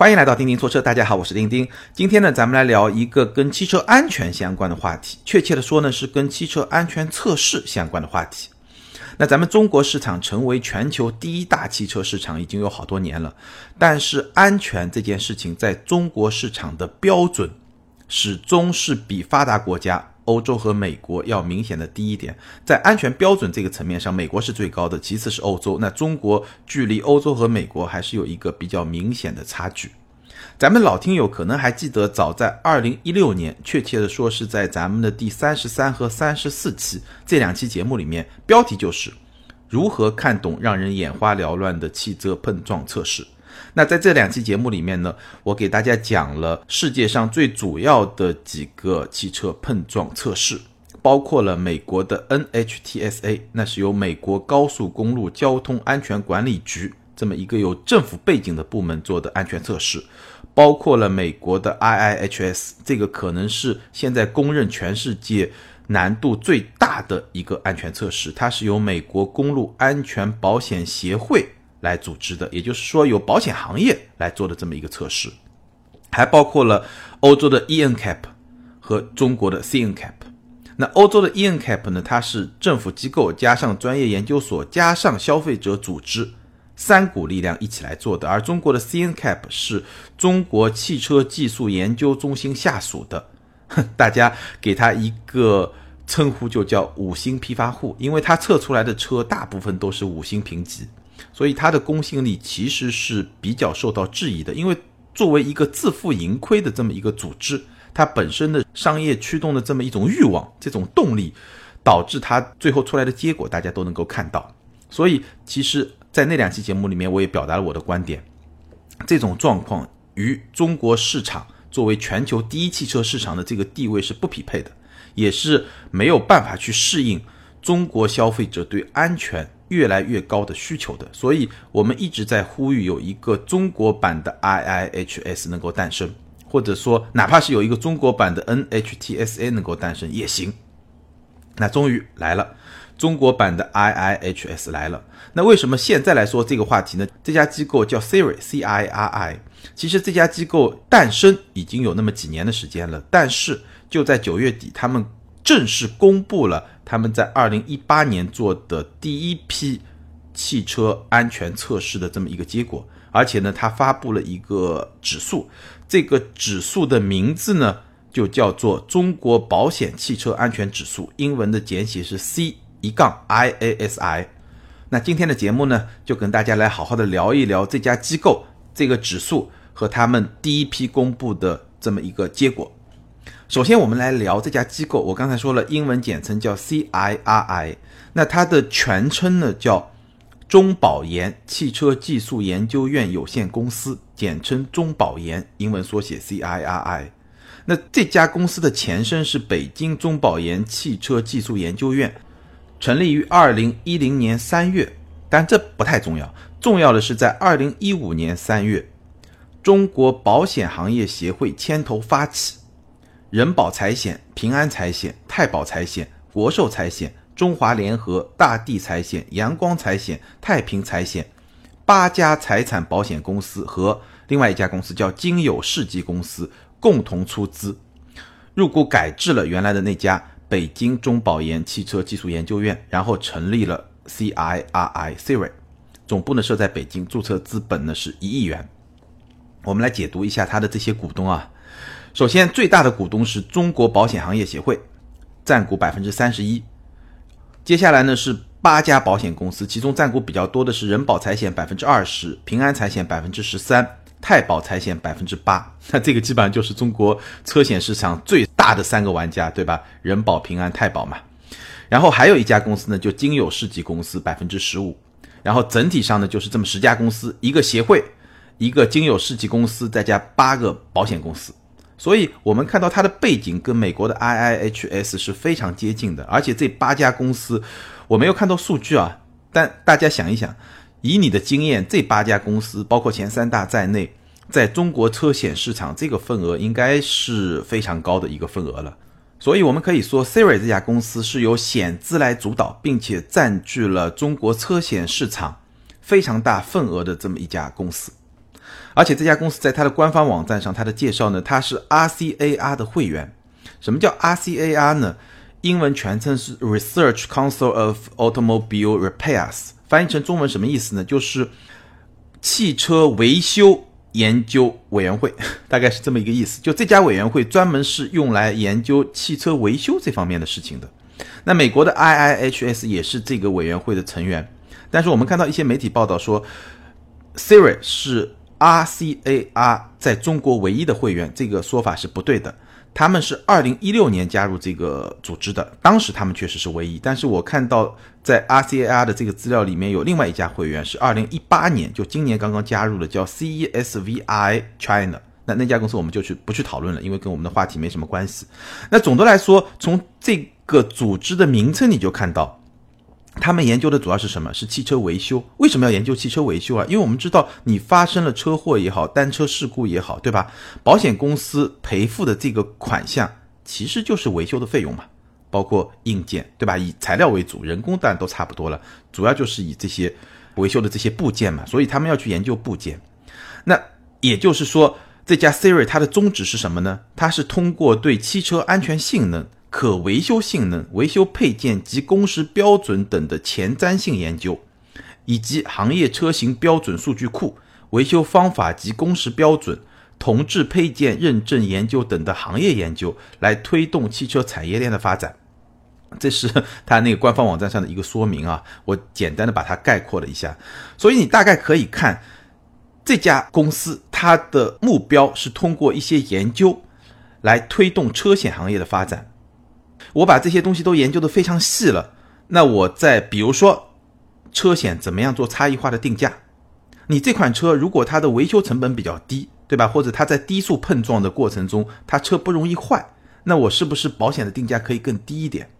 欢迎来到钉钉说车，大家好，我是钉钉。今天呢，咱们来聊一个跟汽车安全相关的话题，确切的说呢，是跟汽车安全测试相关的话题。那咱们中国市场成为全球第一大汽车市场已经有好多年了，但是安全这件事情在中国市场的标准始终是比发达国家。欧洲和美国要明显的低一点，在安全标准这个层面上，美国是最高的，其次是欧洲。那中国距离欧洲和美国还是有一个比较明显的差距。咱们老听友可能还记得，早在二零一六年，确切的说是在咱们的第三十三和三十四期这两期节目里面，标题就是如何看懂让人眼花缭乱的汽车碰撞测试。那在这两期节目里面呢，我给大家讲了世界上最主要的几个汽车碰撞测试，包括了美国的 NHTSA，那是由美国高速公路交通安全管理局这么一个有政府背景的部门做的安全测试，包括了美国的 IIHS，这个可能是现在公认全世界难度最大的一个安全测试，它是由美国公路安全保险协会。来组织的，也就是说由保险行业来做的这么一个测试，还包括了欧洲的 ENCAP 和中国的 CNCAP。那欧洲的 ENCAP 呢，它是政府机构加上专业研究所加上消费者组织三股力量一起来做的，而中国的 CNCAP 是中国汽车技术研究中心下属的，大家给它一个称呼就叫五星批发户，因为它测出来的车大部分都是五星评级。所以它的公信力其实是比较受到质疑的，因为作为一个自负盈亏的这么一个组织，它本身的商业驱动的这么一种欲望、这种动力，导致它最后出来的结果大家都能够看到。所以，其实，在那两期节目里面，我也表达了我的观点，这种状况与中国市场作为全球第一汽车市场的这个地位是不匹配的，也是没有办法去适应中国消费者对安全。越来越高的需求的，所以我们一直在呼吁有一个中国版的 IIHS 能够诞生，或者说哪怕是有一个中国版的 NHTSA 能够诞生也行。那终于来了，中国版的 IIHS 来了。那为什么现在来说这个话题呢？这家机构叫 Siri C I R I，其实这家机构诞生已经有那么几年的时间了，但是就在九月底，他们。正式公布了他们在二零一八年做的第一批汽车安全测试的这么一个结果，而且呢，他发布了一个指数，这个指数的名字呢就叫做中国保险汽车安全指数，英文的简写是 C 一杠 IASI。那今天的节目呢，就跟大家来好好的聊一聊这家机构这个指数和他们第一批公布的这么一个结果。首先，我们来聊这家机构。我刚才说了，英文简称叫 CIRI，那它的全称呢叫中保研汽车技术研究院有限公司，简称中保研，英文缩写 CIRI。那这家公司的前身是北京中保研汽车技术研究院，成立于二零一零年三月，但这不太重要，重要的是在二零一五年三月，中国保险行业协会牵头发起。人保财险、平安财险、太保财险、国寿财险、中华联合、大地财险、阳光财险、太平财险八家财产保险公司和另外一家公司叫金友世纪公司共同出资入股改制了原来的那家北京中保研汽车技术研究院，然后成立了 CIRI Siri，总部呢设在北京，注册资本呢是一亿元。我们来解读一下它的这些股东啊。首先，最大的股东是中国保险行业协会，占股百分之三十一。接下来呢是八家保险公司，其中占股比较多的是人保财险百分之二十，平安财险百分之十三，太保财险百分之八。那这个基本上就是中国车险市场最大的三个玩家，对吧？人保、平安、太保嘛。然后还有一家公司呢，就金友世纪公司百分之十五。然后整体上呢就是这么十家公司，一个协会，一个金友世纪公司，再加八个保险公司。所以，我们看到它的背景跟美国的 IIHS 是非常接近的，而且这八家公司，我没有看到数据啊，但大家想一想，以你的经验，这八家公司，包括前三大在内，在中国车险市场这个份额应该是非常高的一个份额了。所以，我们可以说，Siri 这家公司是由险资来主导，并且占据了中国车险市场非常大份额的这么一家公司。而且这家公司在它的官方网站上，它的介绍呢，它是 RCAR 的会员。什么叫 RCAR 呢？英文全称是 Research Council of Automobile Repairs，翻译成中文什么意思呢？就是汽车维修研究委员会，大概是这么一个意思。就这家委员会专门是用来研究汽车维修这方面的事情的。那美国的 IIHS 也是这个委员会的成员。但是我们看到一些媒体报道说，Siri 是 RCAR 在中国唯一的会员，这个说法是不对的。他们是二零一六年加入这个组织的，当时他们确实是唯一。但是我看到在 RCAR 的这个资料里面有另外一家会员是二零一八年，就今年刚刚加入的，叫 CESVI China。那那家公司我们就去不去讨论了，因为跟我们的话题没什么关系。那总的来说，从这个组织的名称你就看到。他们研究的主要是什么？是汽车维修。为什么要研究汽车维修啊？因为我们知道，你发生了车祸也好，单车事故也好，对吧？保险公司赔付的这个款项其实就是维修的费用嘛，包括硬件，对吧？以材料为主，人工当然都差不多了，主要就是以这些维修的这些部件嘛。所以他们要去研究部件。那也就是说，这家 Siri 它的宗旨是什么呢？它是通过对汽车安全性能。可维修性能、维修配件及工时标准等的前瞻性研究，以及行业车型标准数据库、维修方法及工时标准、同质配件认证研究等的行业研究，来推动汽车产业链的发展。这是他那个官方网站上的一个说明啊，我简单的把它概括了一下。所以你大概可以看这家公司，它的目标是通过一些研究来推动车险行业的发展。我把这些东西都研究的非常细了，那我再比如说，车险怎么样做差异化的定价？你这款车如果它的维修成本比较低，对吧？或者它在低速碰撞的过程中，它车不容易坏，那我是不是保险的定价可以更低一点？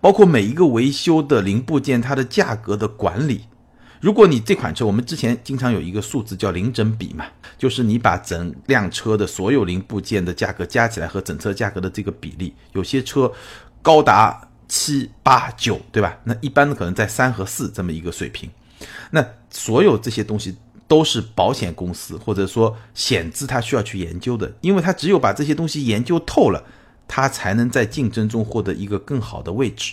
包括每一个维修的零部件它的价格的管理。如果你这款车，我们之前经常有一个数字叫零整比嘛，就是你把整辆车的所有零部件的价格加起来和整车价格的这个比例，有些车高达七八九，对吧？那一般的可能在三和四这么一个水平。那所有这些东西都是保险公司或者说险资它需要去研究的，因为它只有把这些东西研究透了，它才能在竞争中获得一个更好的位置，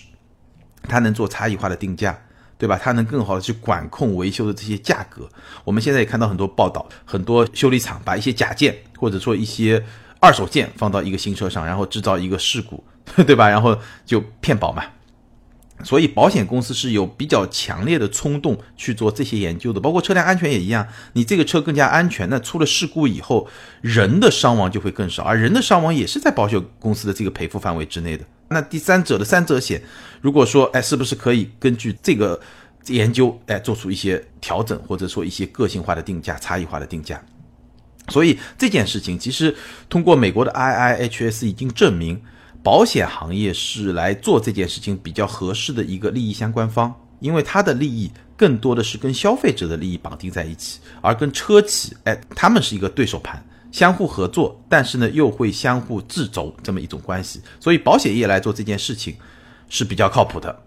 它能做差异化的定价。对吧？它能更好的去管控维修的这些价格。我们现在也看到很多报道，很多修理厂把一些假件或者说一些二手件放到一个新车上，然后制造一个事故，对吧？然后就骗保嘛。所以保险公司是有比较强烈的冲动去做这些研究的，包括车辆安全也一样。你这个车更加安全，那出了事故以后，人的伤亡就会更少，而人的伤亡也是在保险公司的这个赔付范围之内的。那第三者的三者险，如果说，哎，是不是可以根据这个研究，哎，做出一些调整，或者说一些个性化的定价、差异化的定价？所以这件事情，其实通过美国的 IIHS 已经证明，保险行业是来做这件事情比较合适的一个利益相关方，因为它的利益更多的是跟消费者的利益绑定在一起，而跟车企，哎，他们是一个对手盘。相互合作，但是呢又会相互制肘这么一种关系，所以保险业来做这件事情是比较靠谱的。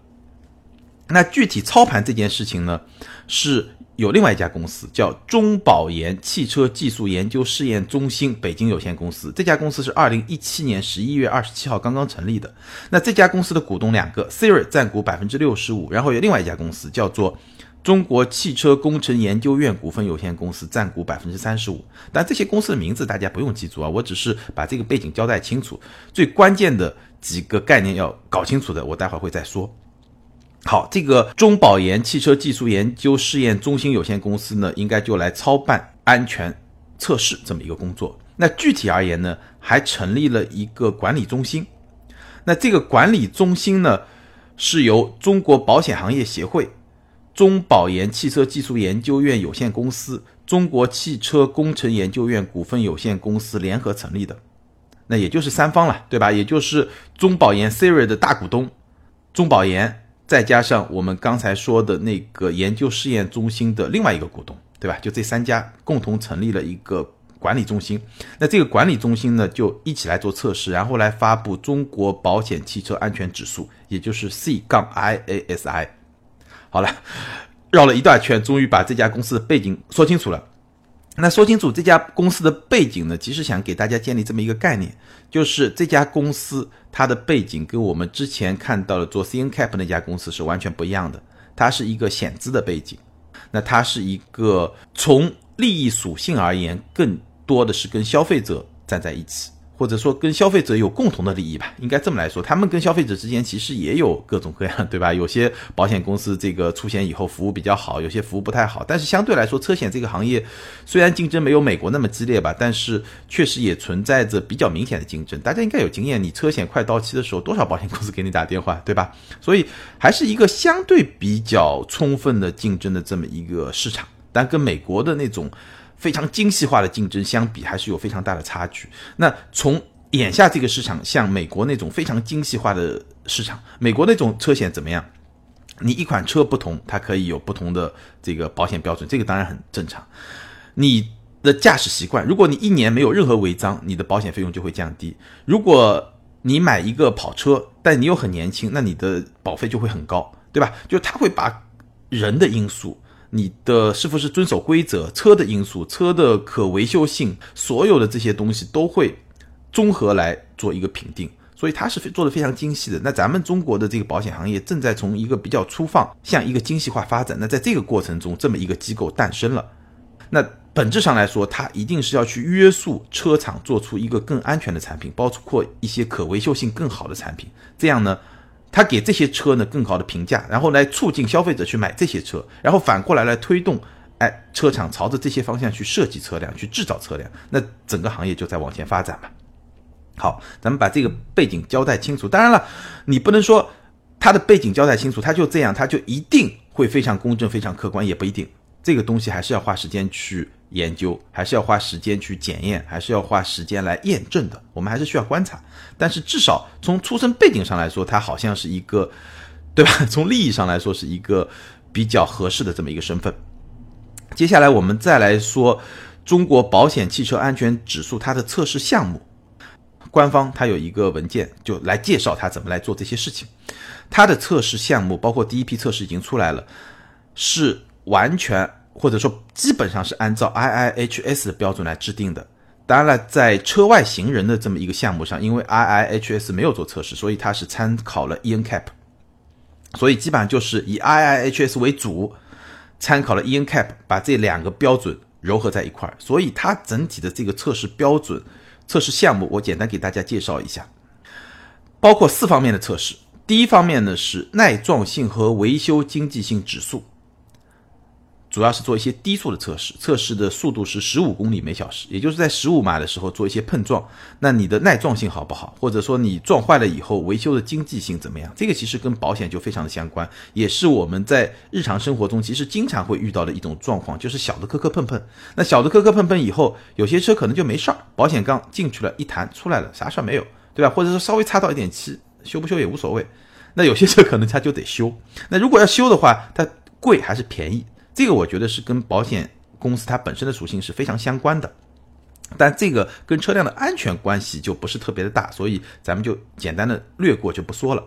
那具体操盘这件事情呢，是有另外一家公司叫中保研汽车技术研究试验中心北京有限公司，这家公司是二零一七年十一月二十七号刚刚成立的。那这家公司的股东两个，Siri 占股百分之六十五，然后有另外一家公司叫做。中国汽车工程研究院股份有限公司占股百分之三十五，但这些公司的名字大家不用记住啊，我只是把这个背景交代清楚，最关键的几个概念要搞清楚的，我待会儿会再说。好，这个中保研汽车技术研究试验中心有限公司呢，应该就来操办安全测试这么一个工作。那具体而言呢，还成立了一个管理中心。那这个管理中心呢，是由中国保险行业协会。中保研汽车技术研究院有限公司、中国汽车工程研究院股份有限公司联合成立的，那也就是三方了，对吧？也就是中保研 Siri 的大股东中保研，再加上我们刚才说的那个研究试验中心的另外一个股东，对吧？就这三家共同成立了一个管理中心。那这个管理中心呢，就一起来做测试，然后来发布中国保险汽车安全指数，也就是 C 杠 IASI。好了，绕了一大圈，终于把这家公司的背景说清楚了。那说清楚这家公司的背景呢，其实想给大家建立这么一个概念，就是这家公司它的背景跟我们之前看到的做 CNCap 那家公司是完全不一样的。它是一个险资的背景，那它是一个从利益属性而言，更多的是跟消费者站在一起。或者说跟消费者有共同的利益吧，应该这么来说，他们跟消费者之间其实也有各种各样，对吧？有些保险公司这个出险以后服务比较好，有些服务不太好。但是相对来说，车险这个行业虽然竞争没有美国那么激烈吧，但是确实也存在着比较明显的竞争。大家应该有经验，你车险快到期的时候，多少保险公司给你打电话，对吧？所以还是一个相对比较充分的竞争的这么一个市场，但跟美国的那种。非常精细化的竞争相比，还是有非常大的差距。那从眼下这个市场，像美国那种非常精细化的市场，美国那种车险怎么样？你一款车不同，它可以有不同的这个保险标准，这个当然很正常。你的驾驶习惯，如果你一年没有任何违章，你的保险费用就会降低。如果你买一个跑车，但你又很年轻，那你的保费就会很高，对吧？就它会把人的因素。你的是不是遵守规则？车的因素、车的可维修性，所有的这些东西都会综合来做一个评定，所以它是做的非常精细的。那咱们中国的这个保险行业正在从一个比较粗放向一个精细化发展。那在这个过程中，这么一个机构诞生了。那本质上来说，它一定是要去约束车厂做出一个更安全的产品，包括一些可维修性更好的产品。这样呢？他给这些车呢更好的评价，然后来促进消费者去买这些车，然后反过来来推动，哎，车厂朝着这些方向去设计车辆、去制造车辆，那整个行业就在往前发展嘛。好，咱们把这个背景交代清楚。当然了，你不能说它的背景交代清楚，它就这样，它就一定会非常公正、非常客观，也不一定。这个东西还是要花时间去。研究还是要花时间去检验，还是要花时间来验证的。我们还是需要观察，但是至少从出生背景上来说，它好像是一个，对吧？从利益上来说，是一个比较合适的这么一个身份。接下来我们再来说中国保险汽车安全指数它的测试项目，官方它有一个文件就来介绍它怎么来做这些事情。它的测试项目包括第一批测试已经出来了，是完全。或者说，基本上是按照 IIHS 的标准来制定的。当然了，在车外行人的这么一个项目上，因为 IIHS 没有做测试，所以它是参考了 ENCAP，所以基本上就是以 IIHS 为主，参考了 ENCAP，把这两个标准糅合在一块儿。所以它整体的这个测试标准、测试项目，我简单给大家介绍一下，包括四方面的测试。第一方面呢是耐撞性和维修经济性指数。主要是做一些低速的测试，测试的速度是十五公里每小时，也就是在十五码的时候做一些碰撞。那你的耐撞性好不好？或者说你撞坏了以后维修的经济性怎么样？这个其实跟保险就非常的相关，也是我们在日常生活中其实经常会遇到的一种状况，就是小的磕磕碰碰。那小的磕磕碰碰以后，有些车可能就没事儿，保险杠进去了一弹出来了，啥事儿没有，对吧？或者说稍微擦到一点漆，修不修也无所谓。那有些车可能它就得修。那如果要修的话，它贵还是便宜？这个我觉得是跟保险公司它本身的属性是非常相关的，但这个跟车辆的安全关系就不是特别的大，所以咱们就简单的略过就不说了。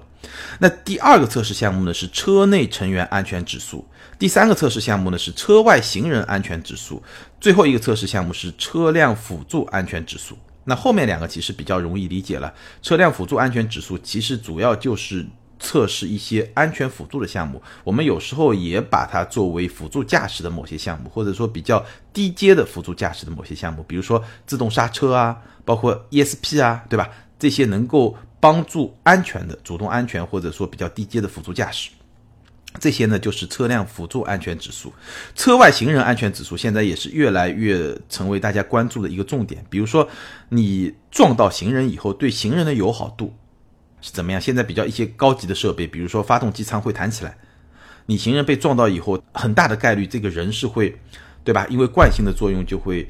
那第二个测试项目呢是车内成员安全指数，第三个测试项目呢是车外行人安全指数，最后一个测试项目是车辆辅助安全指数。那后面两个其实比较容易理解了，车辆辅助安全指数其实主要就是。测试一些安全辅助的项目，我们有时候也把它作为辅助驾驶的某些项目，或者说比较低阶的辅助驾驶的某些项目，比如说自动刹车啊，包括 ESP 啊，对吧？这些能够帮助安全的主动安全，或者说比较低阶的辅助驾驶，这些呢就是车辆辅助安全指数。车外行人安全指数现在也是越来越成为大家关注的一个重点，比如说你撞到行人以后，对行人的友好度。是怎么样？现在比较一些高级的设备，比如说发动机舱会弹起来，你行人被撞到以后，很大的概率这个人是会，对吧？因为惯性的作用就会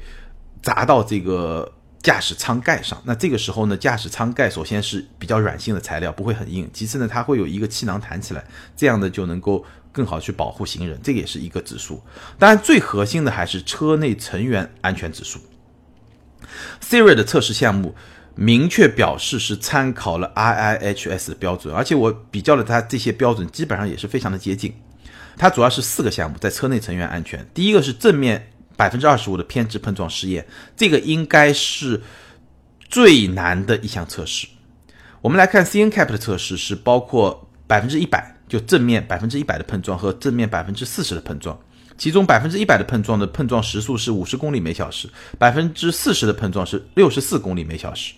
砸到这个驾驶舱盖上。那这个时候呢，驾驶舱盖首先是比较软性的材料，不会很硬；其次呢，它会有一个气囊弹起来，这样呢就能够更好去保护行人。这也是一个指数。当然，最核心的还是车内成员安全指数。Siri 的测试项目。明确表示是参考了 IIHS 的标准，而且我比较了它这些标准，基本上也是非常的接近。它主要是四个项目在车内成员安全。第一个是正面百分之二十五的偏置碰撞试验，这个应该是最难的一项测试。我们来看 CNCAP 的测试是包括百分之一百就正面百分之一百的碰撞和正面百分之四十的碰撞，其中百分之一百的碰撞的碰撞时速是五十公里每小时，百分之四十的碰撞是六十四公里每小时。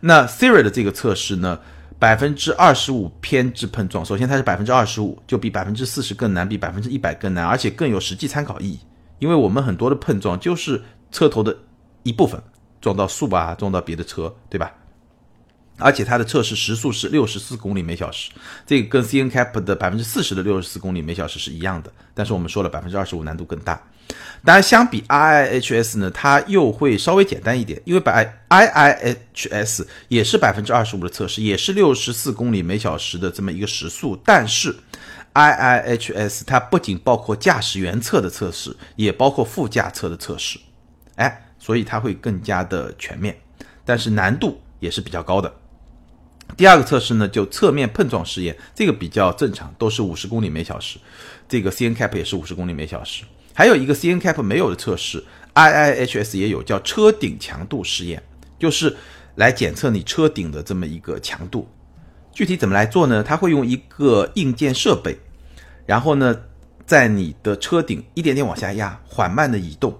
那 Siri 的这个测试呢，百分之二十五偏置碰撞，首先它是百分之二十五，就比百分之四十更难，比百分之一百更难，而且更有实际参考意义。因为我们很多的碰撞就是车头的一部分撞到树吧，撞到别的车，对吧？而且它的测试时速是六十四公里每小时，这个跟 CNCAP 的百分之四十的六十四公里每小时是一样的。但是我们说了，百分之二十五难度更大。当然，相比 IIHS 呢，它又会稍微简单一点，因为百 IIHS 也是百分之二十五的测试，也是六十四公里每小时的这么一个时速，但是 IIHS 它不仅包括驾驶员侧的测试，也包括副驾侧的测试，哎，所以它会更加的全面，但是难度也是比较高的。第二个测试呢，就侧面碰撞试验，这个比较正常，都是五十公里每小时，这个 CNCAP 也是五十公里每小时。还有一个 CNCAP 没有的测试，IIHS 也有，叫车顶强度试验，就是来检测你车顶的这么一个强度。具体怎么来做呢？它会用一个硬件设备，然后呢，在你的车顶一点点往下压，缓慢的移动，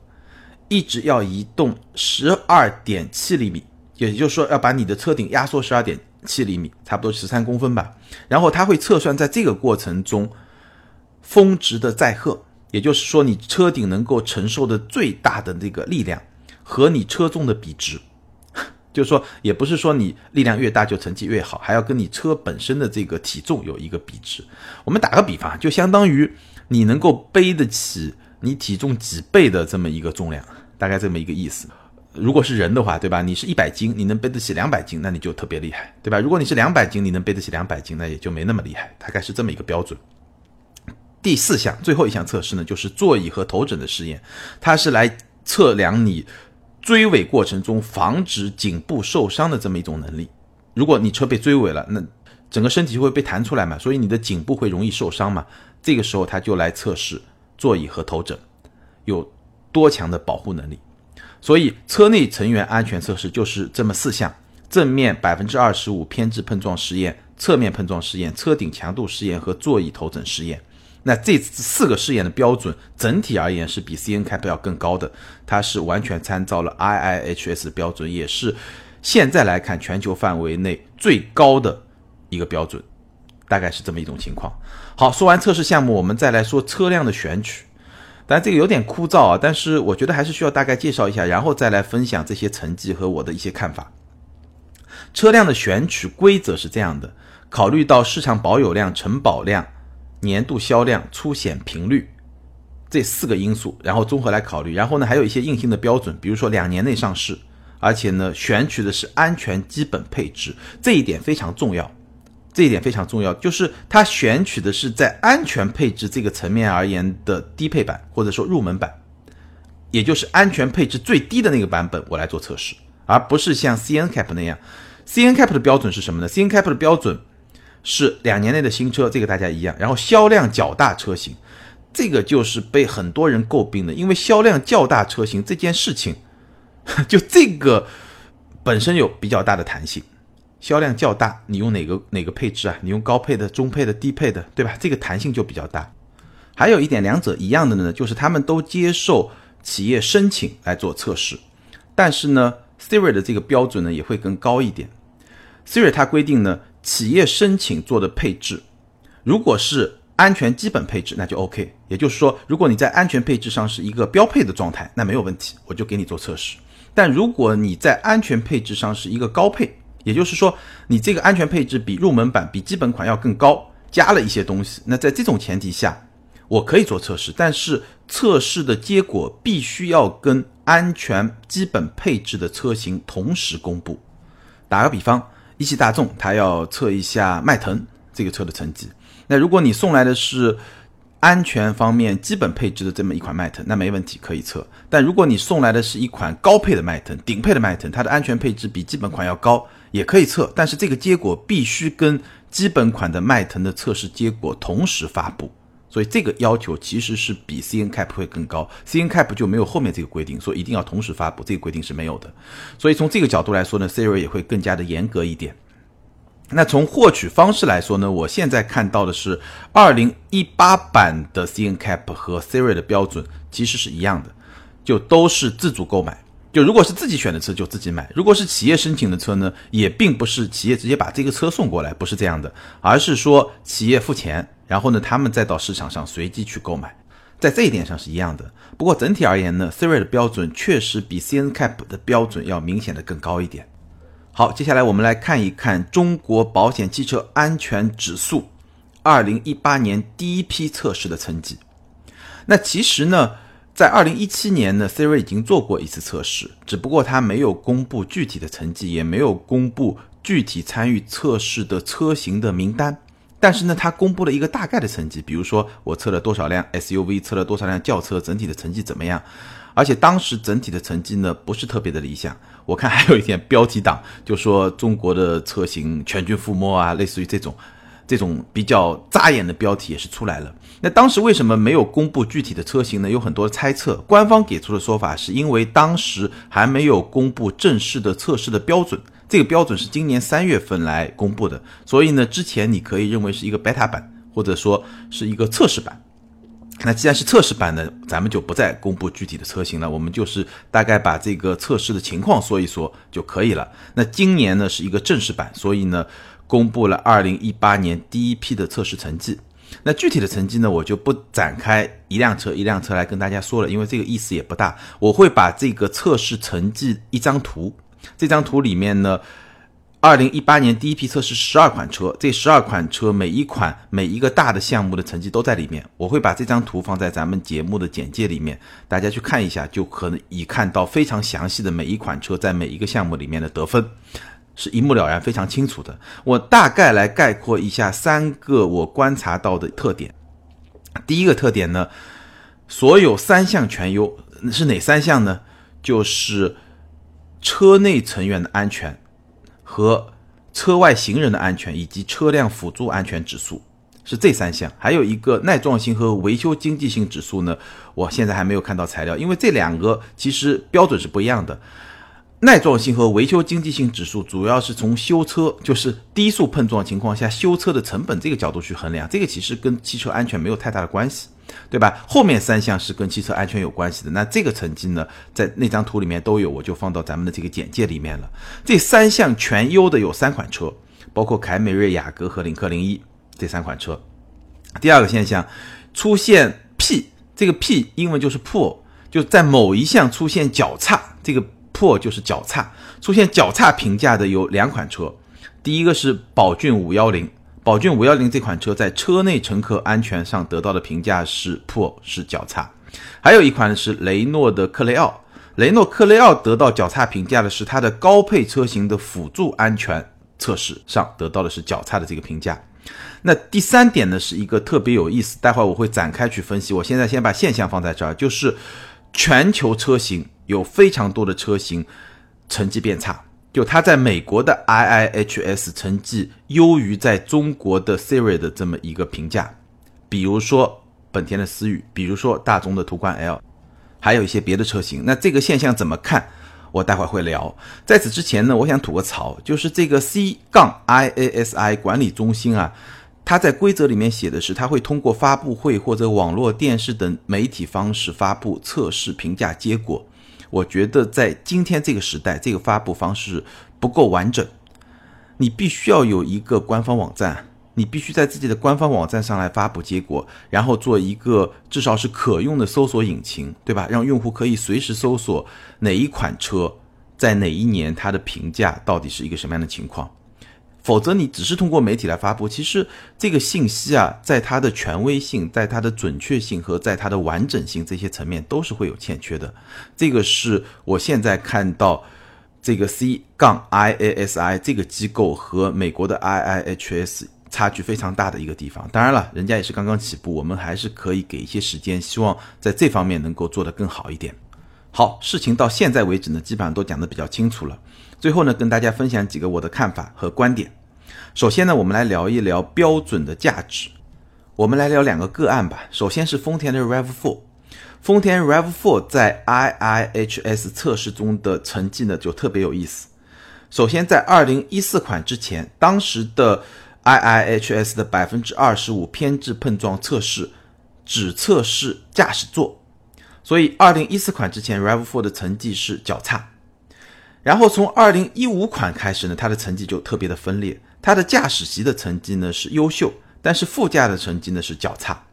一直要移动十二点七厘米，也就是说要把你的车顶压缩十二点七厘米，差不多十三公分吧。然后它会测算在这个过程中峰值的载荷。也就是说，你车顶能够承受的最大的那个力量和你车重的比值，就是说，也不是说你力量越大就成绩越好，还要跟你车本身的这个体重有一个比值。我们打个比方，就相当于你能够背得起你体重几倍的这么一个重量，大概这么一个意思。如果是人的话，对吧？你是一百斤，你能背得起两百斤，那你就特别厉害，对吧？如果你是两百斤，你能背得起两百斤，那也就没那么厉害，大概是这么一个标准。第四项，最后一项测试呢，就是座椅和头枕的试验，它是来测量你追尾过程中防止颈部受伤的这么一种能力。如果你车被追尾了，那整个身体就会被弹出来嘛，所以你的颈部会容易受伤嘛。这个时候，它就来测试座椅和头枕有多强的保护能力。所以，车内成员安全测试就是这么四项：正面百分之二十五偏置碰撞试验、侧面碰撞试验、车顶强度试验和座椅头枕试验。那这四个试验的标准整体而言是比 CNCAP 要更高的，它是完全参照了 IIHS 标准，也是现在来看全球范围内最高的一个标准，大概是这么一种情况。好，说完测试项目，我们再来说车辆的选取。但这个有点枯燥啊，但是我觉得还是需要大概介绍一下，然后再来分享这些成绩和我的一些看法。车辆的选取规则是这样的：考虑到市场保有量、承保量。年度销量、出险频率这四个因素，然后综合来考虑。然后呢，还有一些硬性的标准，比如说两年内上市，而且呢，选取的是安全基本配置，这一点非常重要。这一点非常重要，就是它选取的是在安全配置这个层面而言的低配版，或者说入门版，也就是安全配置最低的那个版本，我来做测试，而不是像 CNCAP 那样。CNCAP 的标准是什么呢？CNCAP 的标准。是两年内的新车，这个大家一样。然后销量较大车型，这个就是被很多人诟病的，因为销量较大车型这件事情，就这个本身有比较大的弹性。销量较大，你用哪个哪个配置啊？你用高配的、中配的、低配的，对吧？这个弹性就比较大。还有一点，两者一样的呢，就是他们都接受企业申请来做测试，但是呢，Siri 的这个标准呢也会更高一点。Siri 它规定呢。企业申请做的配置，如果是安全基本配置，那就 OK。也就是说，如果你在安全配置上是一个标配的状态，那没有问题，我就给你做测试。但如果你在安全配置上是一个高配，也就是说，你这个安全配置比入门版、比基本款要更高，加了一些东西，那在这种前提下，我可以做测试，但是测试的结果必须要跟安全基本配置的车型同时公布。打个比方。一汽大众，它要测一下迈腾这个车的成绩。那如果你送来的是安全方面基本配置的这么一款迈腾，那没问题，可以测。但如果你送来的是一款高配的迈腾、顶配的迈腾，它的安全配置比基本款要高，也可以测。但是这个结果必须跟基本款的迈腾的测试结果同时发布，所以这个要求其实是比 CNCAP 会更高，CNCAP 就没有后面这个规定，说一定要同时发布，这个规定是没有的。所以从这个角度来说呢，Siri 也会更加的严格一点。那从获取方式来说呢，我现在看到的是2018版的 CNCAP 和 Siri 的标准其实是一样的，就都是自主购买。就如果是自己选的车就自己买，如果是企业申请的车呢，也并不是企业直接把这个车送过来，不是这样的，而是说企业付钱，然后呢他们再到市场上随机去购买，在这一点上是一样的。不过整体而言呢，Siri 的标准确实比 CNCAP 的标准要明显的更高一点。好，接下来我们来看一看中国保险汽车安全指数二零一八年第一批测试的成绩。那其实呢。在二零一七年呢，Siri 已经做过一次测试，只不过它没有公布具体的成绩，也没有公布具体参与测试的车型的名单。但是呢，它公布了一个大概的成绩，比如说我测了多少辆 SUV，测了多少辆轿车，整体的成绩怎么样？而且当时整体的成绩呢，不是特别的理想。我看还有一点标题党就说中国的车型全军覆没啊，类似于这种。这种比较扎眼的标题也是出来了。那当时为什么没有公布具体的车型呢？有很多猜测。官方给出的说法是因为当时还没有公布正式的测试的标准，这个标准是今年三月份来公布的。所以呢，之前你可以认为是一个 beta 版，或者说是一个测试版。那既然是测试版呢，咱们就不再公布具体的车型了，我们就是大概把这个测试的情况说一说就可以了。那今年呢是一个正式版，所以呢。公布了二零一八年第一批的测试成绩，那具体的成绩呢，我就不展开一辆车一辆车来跟大家说了，因为这个意思也不大。我会把这个测试成绩一张图，这张图里面呢，二零一八年第一批测试十二款车，这十二款车每一款每一个大的项目的成绩都在里面。我会把这张图放在咱们节目的简介里面，大家去看一下，就可以看到非常详细的每一款车在每一个项目里面的得分。是一目了然、非常清楚的。我大概来概括一下三个我观察到的特点。第一个特点呢，所有三项全优，是哪三项呢？就是车内成员的安全和车外行人的安全，以及车辆辅助安全指数，是这三项。还有一个耐撞性和维修经济性指数呢，我现在还没有看到材料，因为这两个其实标准是不一样的。耐撞性和维修经济性指数主要是从修车，就是低速碰撞情况下修车的成本这个角度去衡量，这个其实跟汽车安全没有太大的关系，对吧？后面三项是跟汽车安全有关系的。那这个成绩呢，在那张图里面都有，我就放到咱们的这个简介里面了。这三项全优的有三款车，包括凯美瑞、雅阁和领克零一这三款车。第二个现象，出现 P，这个 P 英文就是 poor，就在某一项出现较差，这个。破就是较差，出现较差评价的有两款车，第一个是宝骏五幺零，宝骏五幺零这款车在车内乘客安全上得到的评价是破，是较差。还有一款是雷诺的克雷奥，雷诺克雷奥得到较差评价的是它的高配车型的辅助安全测试上得到的是较差的这个评价。那第三点呢，是一个特别有意思，待会儿我会展开去分析。我现在先把现象放在这儿，就是全球车型。有非常多的车型成绩变差，就它在美国的 IIHS 成绩优于在中国的 Siri 的这么一个评价，比如说本田的思域，比如说大众的途观 L，还有一些别的车型。那这个现象怎么看？我待会儿会聊。在此之前呢，我想吐个槽，就是这个 C 杠 IASI 管理中心啊。它在规则里面写的是，它会通过发布会或者网络电视等媒体方式发布测试评价结果。我觉得在今天这个时代，这个发布方式不够完整。你必须要有一个官方网站，你必须在自己的官方网站上来发布结果，然后做一个至少是可用的搜索引擎，对吧？让用户可以随时搜索哪一款车在哪一年它的评价到底是一个什么样的情况。否则，你只是通过媒体来发布，其实这个信息啊，在它的权威性、在它的准确性和在它的完整性这些层面都是会有欠缺的。这个是我现在看到这个 C 杠 IASI 这个机构和美国的 IIHS 差距非常大的一个地方。当然了，人家也是刚刚起步，我们还是可以给一些时间，希望在这方面能够做得更好一点。好，事情到现在为止呢，基本上都讲得比较清楚了。最后呢，跟大家分享几个我的看法和观点。首先呢，我们来聊一聊标准的价值。我们来聊两个个案吧。首先是丰田的 RAV4，丰田 RAV4 在 IIHS 测试中的成绩呢就特别有意思。首先在2014款之前，当时的 IIHS 的百分之二十五偏置碰撞测试只测试驾驶座，所以2014款之前 RAV4 的成绩是较差。然后从2015款开始呢，它的成绩就特别的分裂。它的驾驶席的成绩呢是优秀，但是副驾的成绩呢是较差。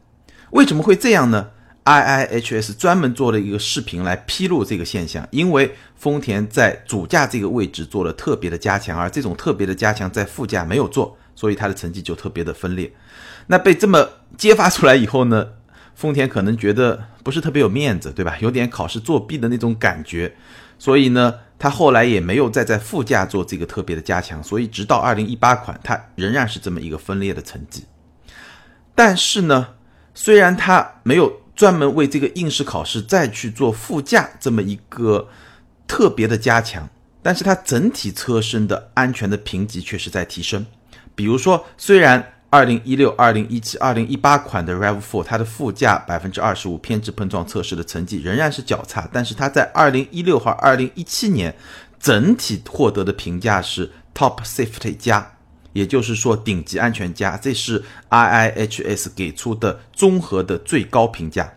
为什么会这样呢？IIHS 专门做了一个视频来披露这个现象，因为丰田在主驾这个位置做了特别的加强，而这种特别的加强在副驾没有做，所以它的成绩就特别的分裂。那被这么揭发出来以后呢，丰田可能觉得不是特别有面子，对吧？有点考试作弊的那种感觉，所以呢。他后来也没有再在副驾做这个特别的加强，所以直到二零一八款，它仍然是这么一个分裂的成绩。但是呢，虽然它没有专门为这个应试考试再去做副驾这么一个特别的加强，但是它整体车身的安全的评级确实在提升。比如说，虽然二零一六、二零一七、二零一八款的 Rav4，它的副驾百分之二十五偏置碰撞测试的成绩仍然是较差，但是它在二零一六和二零一七年整体获得的评价是 Top Safety 加，也就是说顶级安全加，这是 IIHS 给出的综合的最高评价。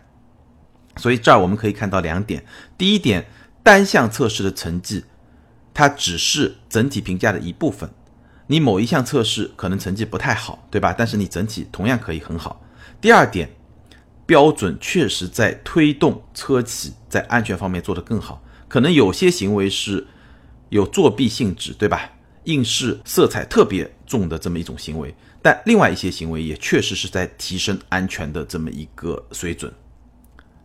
所以这儿我们可以看到两点：第一点，单项测试的成绩，它只是整体评价的一部分。你某一项测试可能成绩不太好，对吧？但是你整体同样可以很好。第二点，标准确实在推动车企在安全方面做得更好。可能有些行为是有作弊性质，对吧？应试色彩特别重的这么一种行为，但另外一些行为也确实是在提升安全的这么一个水准。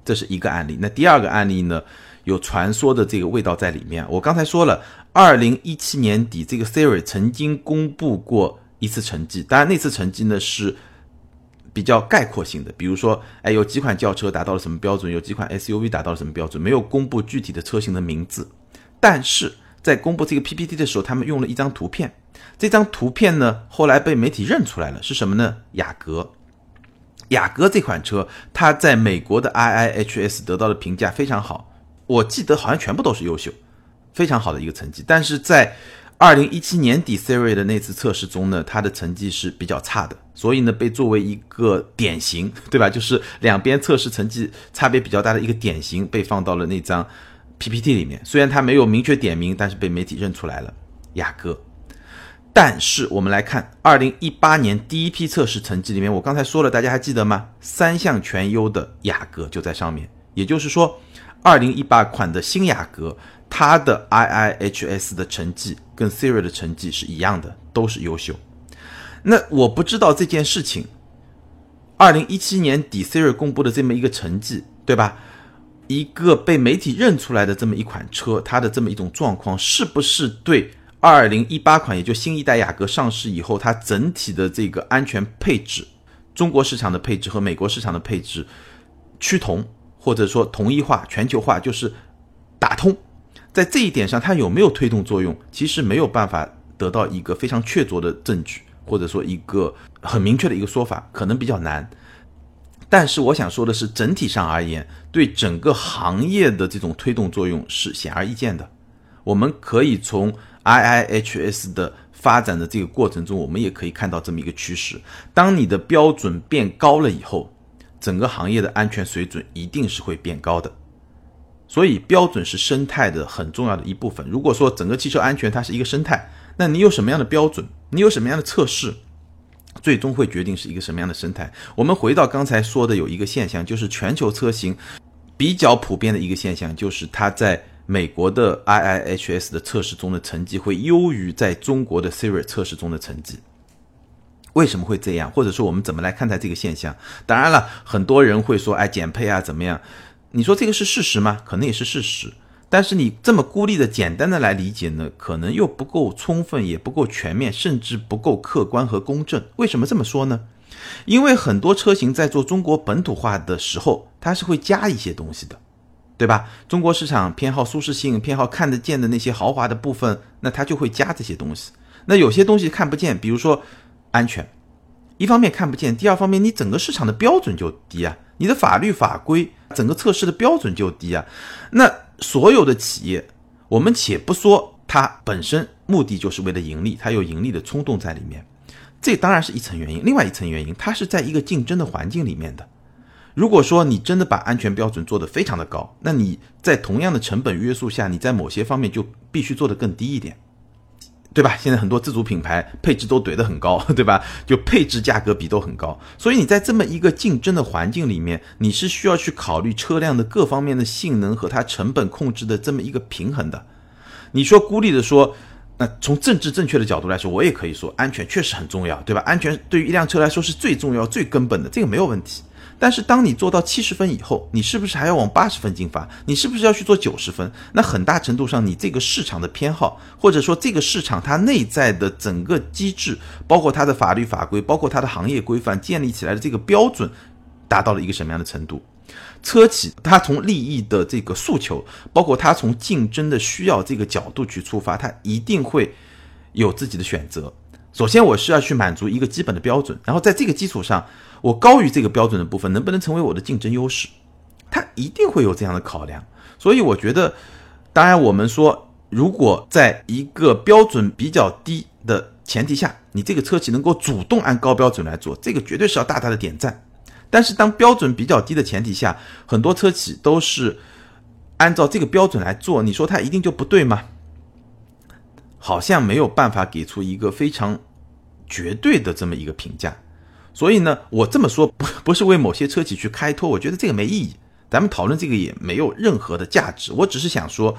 这是一个案例。那第二个案例呢？有传说的这个味道在里面。我刚才说了。二零一七年底，这个 Siri 曾经公布过一次成绩，当然那次成绩呢是比较概括性的，比如说，哎，有几款轿车达到了什么标准，有几款 SUV 达到了什么标准，没有公布具体的车型的名字。但是在公布这个 PPT 的时候，他们用了一张图片，这张图片呢后来被媒体认出来了，是什么呢？雅阁。雅阁这款车，它在美国的 IIHS 得到的评价非常好，我记得好像全部都是优秀。非常好的一个成绩，但是在二零一七年底 Siri 的那次测试中呢，它的成绩是比较差的，所以呢被作为一个典型，对吧？就是两边测试成绩差别比较大的一个典型，被放到了那张 PPT 里面。虽然它没有明确点名，但是被媒体认出来了，雅阁。但是我们来看二零一八年第一批测试成绩里面，我刚才说了，大家还记得吗？三项全优的雅阁就在上面，也就是说，二零一八款的新雅阁。它的 IIHS 的成绩跟 Siri 的成绩是一样的，都是优秀。那我不知道这件事情，二零一七年底 Siri 公布的这么一个成绩，对吧？一个被媒体认出来的这么一款车，它的这么一种状况，是不是对二零一八款，也就新一代雅阁上市以后，它整体的这个安全配置，中国市场的配置和美国市场的配置趋同，或者说同一化、全球化，就是打通？在这一点上，它有没有推动作用？其实没有办法得到一个非常确凿的证据，或者说一个很明确的一个说法，可能比较难。但是我想说的是，整体上而言，对整个行业的这种推动作用是显而易见的。我们可以从 IIHS 的发展的这个过程中，我们也可以看到这么一个趋势：当你的标准变高了以后，整个行业的安全水准一定是会变高的。所以标准是生态的很重要的一部分。如果说整个汽车安全它是一个生态，那你有什么样的标准，你有什么样的测试，最终会决定是一个什么样的生态。我们回到刚才说的有一个现象，就是全球车型比较普遍的一个现象，就是它在美国的 IIHS 的测试中的成绩会优于在中国的 Siri 测试中的成绩。为什么会这样？或者说我们怎么来看待这个现象？当然了，很多人会说，哎，减配啊，怎么样？你说这个是事实吗？可能也是事实，但是你这么孤立的、简单的来理解呢，可能又不够充分，也不够全面，甚至不够客观和公正。为什么这么说呢？因为很多车型在做中国本土化的时候，它是会加一些东西的，对吧？中国市场偏好舒适性，偏好看得见的那些豪华的部分，那它就会加这些东西。那有些东西看不见，比如说安全，一方面看不见，第二方面你整个市场的标准就低啊，你的法律法规整个测试的标准就低啊。那所有的企业，我们且不说它本身目的就是为了盈利，它有盈利的冲动在里面，这当然是一层原因。另外一层原因，它是在一个竞争的环境里面的。如果说你真的把安全标准做得非常的高，那你在同样的成本约束下，你在某些方面就必须做得更低一点。对吧？现在很多自主品牌配置都怼得很高，对吧？就配置价格比都很高，所以你在这么一个竞争的环境里面，你是需要去考虑车辆的各方面的性能和它成本控制的这么一个平衡的。你说孤立的说，那从政治正确的角度来说，我也可以说安全确实很重要，对吧？安全对于一辆车来说是最重要、最根本的，这个没有问题。但是当你做到七十分以后，你是不是还要往八十分进发？你是不是要去做九十分？那很大程度上，你这个市场的偏好，或者说这个市场它内在的整个机制，包括它的法律法规，包括它的行业规范建立起来的这个标准，达到了一个什么样的程度？车企它从利益的这个诉求，包括它从竞争的需要这个角度去出发，它一定会有自己的选择。首先，我是要去满足一个基本的标准，然后在这个基础上。我高于这个标准的部分能不能成为我的竞争优势？它一定会有这样的考量。所以我觉得，当然我们说，如果在一个标准比较低的前提下，你这个车企能够主动按高标准来做，这个绝对是要大大的点赞。但是当标准比较低的前提下，很多车企都是按照这个标准来做，你说它一定就不对吗？好像没有办法给出一个非常绝对的这么一个评价。所以呢，我这么说不不是为某些车企去开脱，我觉得这个没意义，咱们讨论这个也没有任何的价值。我只是想说，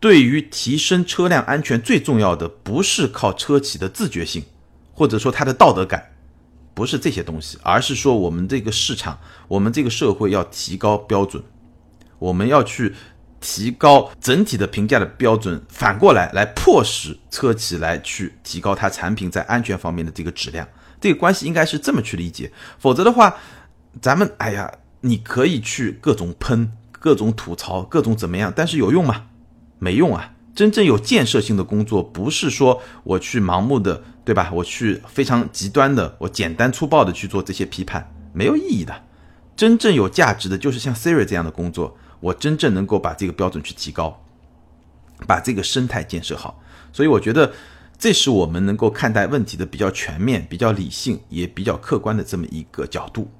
对于提升车辆安全最重要的不是靠车企的自觉性，或者说它的道德感，不是这些东西，而是说我们这个市场，我们这个社会要提高标准，我们要去提高整体的评价的标准，反过来来迫使车企来去提高它产品在安全方面的这个质量。这个关系应该是这么去理解，否则的话，咱们哎呀，你可以去各种喷、各种吐槽、各种怎么样，但是有用吗？没用啊！真正有建设性的工作，不是说我去盲目的，对吧？我去非常极端的，我简单粗暴的去做这些批判，没有意义的。真正有价值的，就是像 Siri 这样的工作，我真正能够把这个标准去提高，把这个生态建设好。所以我觉得。这是我们能够看待问题的比较全面、比较理性、也比较客观的这么一个角度。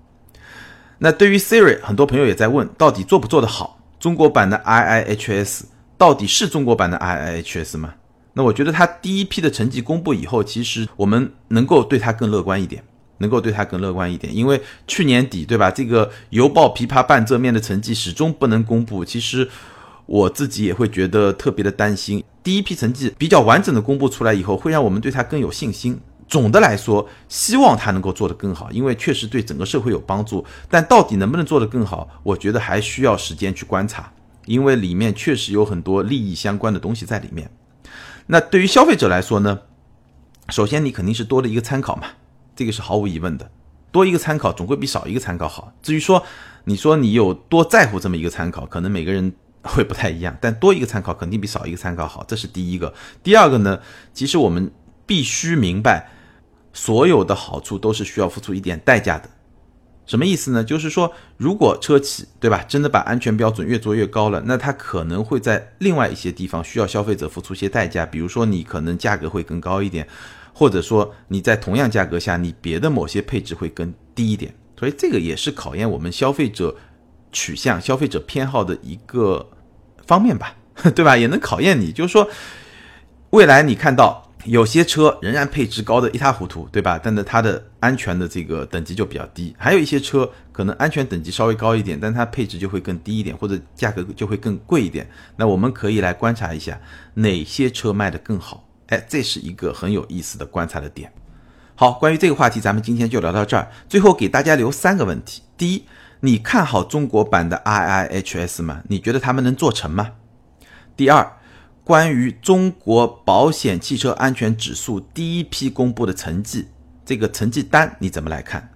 那对于 Siri，很多朋友也在问，到底做不做得好？中国版的 IIHS 到底是中国版的 IIHS 吗？那我觉得它第一批的成绩公布以后，其实我们能够对它更乐观一点，能够对它更乐观一点，因为去年底，对吧？这个犹抱琵琶半遮面的成绩始终不能公布，其实。我自己也会觉得特别的担心。第一批成绩比较完整的公布出来以后，会让我们对它更有信心。总的来说，希望它能够做得更好，因为确实对整个社会有帮助。但到底能不能做得更好，我觉得还需要时间去观察，因为里面确实有很多利益相关的东西在里面。那对于消费者来说呢？首先，你肯定是多了一个参考嘛，这个是毫无疑问的。多一个参考总归比少一个参考好。至于说，你说你有多在乎这么一个参考，可能每个人。会不太一样，但多一个参考肯定比少一个参考好，这是第一个。第二个呢，其实我们必须明白，所有的好处都是需要付出一点代价的。什么意思呢？就是说，如果车企对吧，真的把安全标准越做越高了，那它可能会在另外一些地方需要消费者付出一些代价，比如说你可能价格会更高一点，或者说你在同样价格下，你别的某些配置会更低一点。所以这个也是考验我们消费者。取向消费者偏好的一个方面吧，对吧？也能考验你，就是说，未来你看到有些车仍然配置高的一塌糊涂，对吧？但是它的安全的这个等级就比较低，还有一些车可能安全等级稍微高一点，但它配置就会更低一点，或者价格就会更贵一点。那我们可以来观察一下哪些车卖的更好，哎，这是一个很有意思的观察的点。好，关于这个话题，咱们今天就聊到这儿。最后给大家留三个问题：第一。你看好中国版的 IIHS 吗？你觉得他们能做成吗？第二，关于中国保险汽车安全指数第一批公布的成绩，这个成绩单你怎么来看？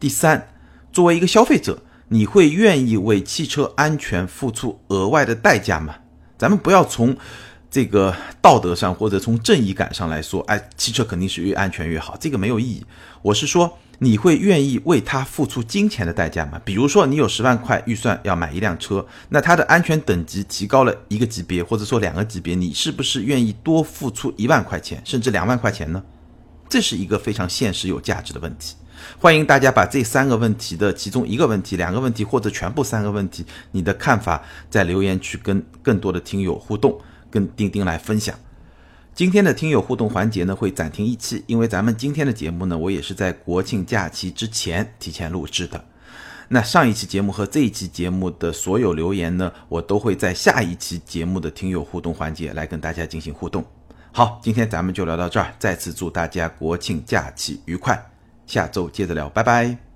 第三，作为一个消费者，你会愿意为汽车安全付出额外的代价吗？咱们不要从这个道德上或者从正义感上来说，哎，汽车肯定是越安全越好，这个没有意义。我是说，你会愿意为它付出金钱的代价吗？比如说，你有十万块预算要买一辆车，那它的安全等级提高了一个级别，或者说两个级别，你是不是愿意多付出一万块钱，甚至两万块钱呢？这是一个非常现实、有价值的问题。欢迎大家把这三个问题的其中一个问题、两个问题或者全部三个问题，你的看法在留言区跟更多的听友互动。跟钉钉来分享，今天的听友互动环节呢会暂停一期，因为咱们今天的节目呢，我也是在国庆假期之前提前录制的。那上一期节目和这一期节目的所有留言呢，我都会在下一期节目的听友互动环节来跟大家进行互动。好，今天咱们就聊到这儿，再次祝大家国庆假期愉快，下周接着聊，拜拜。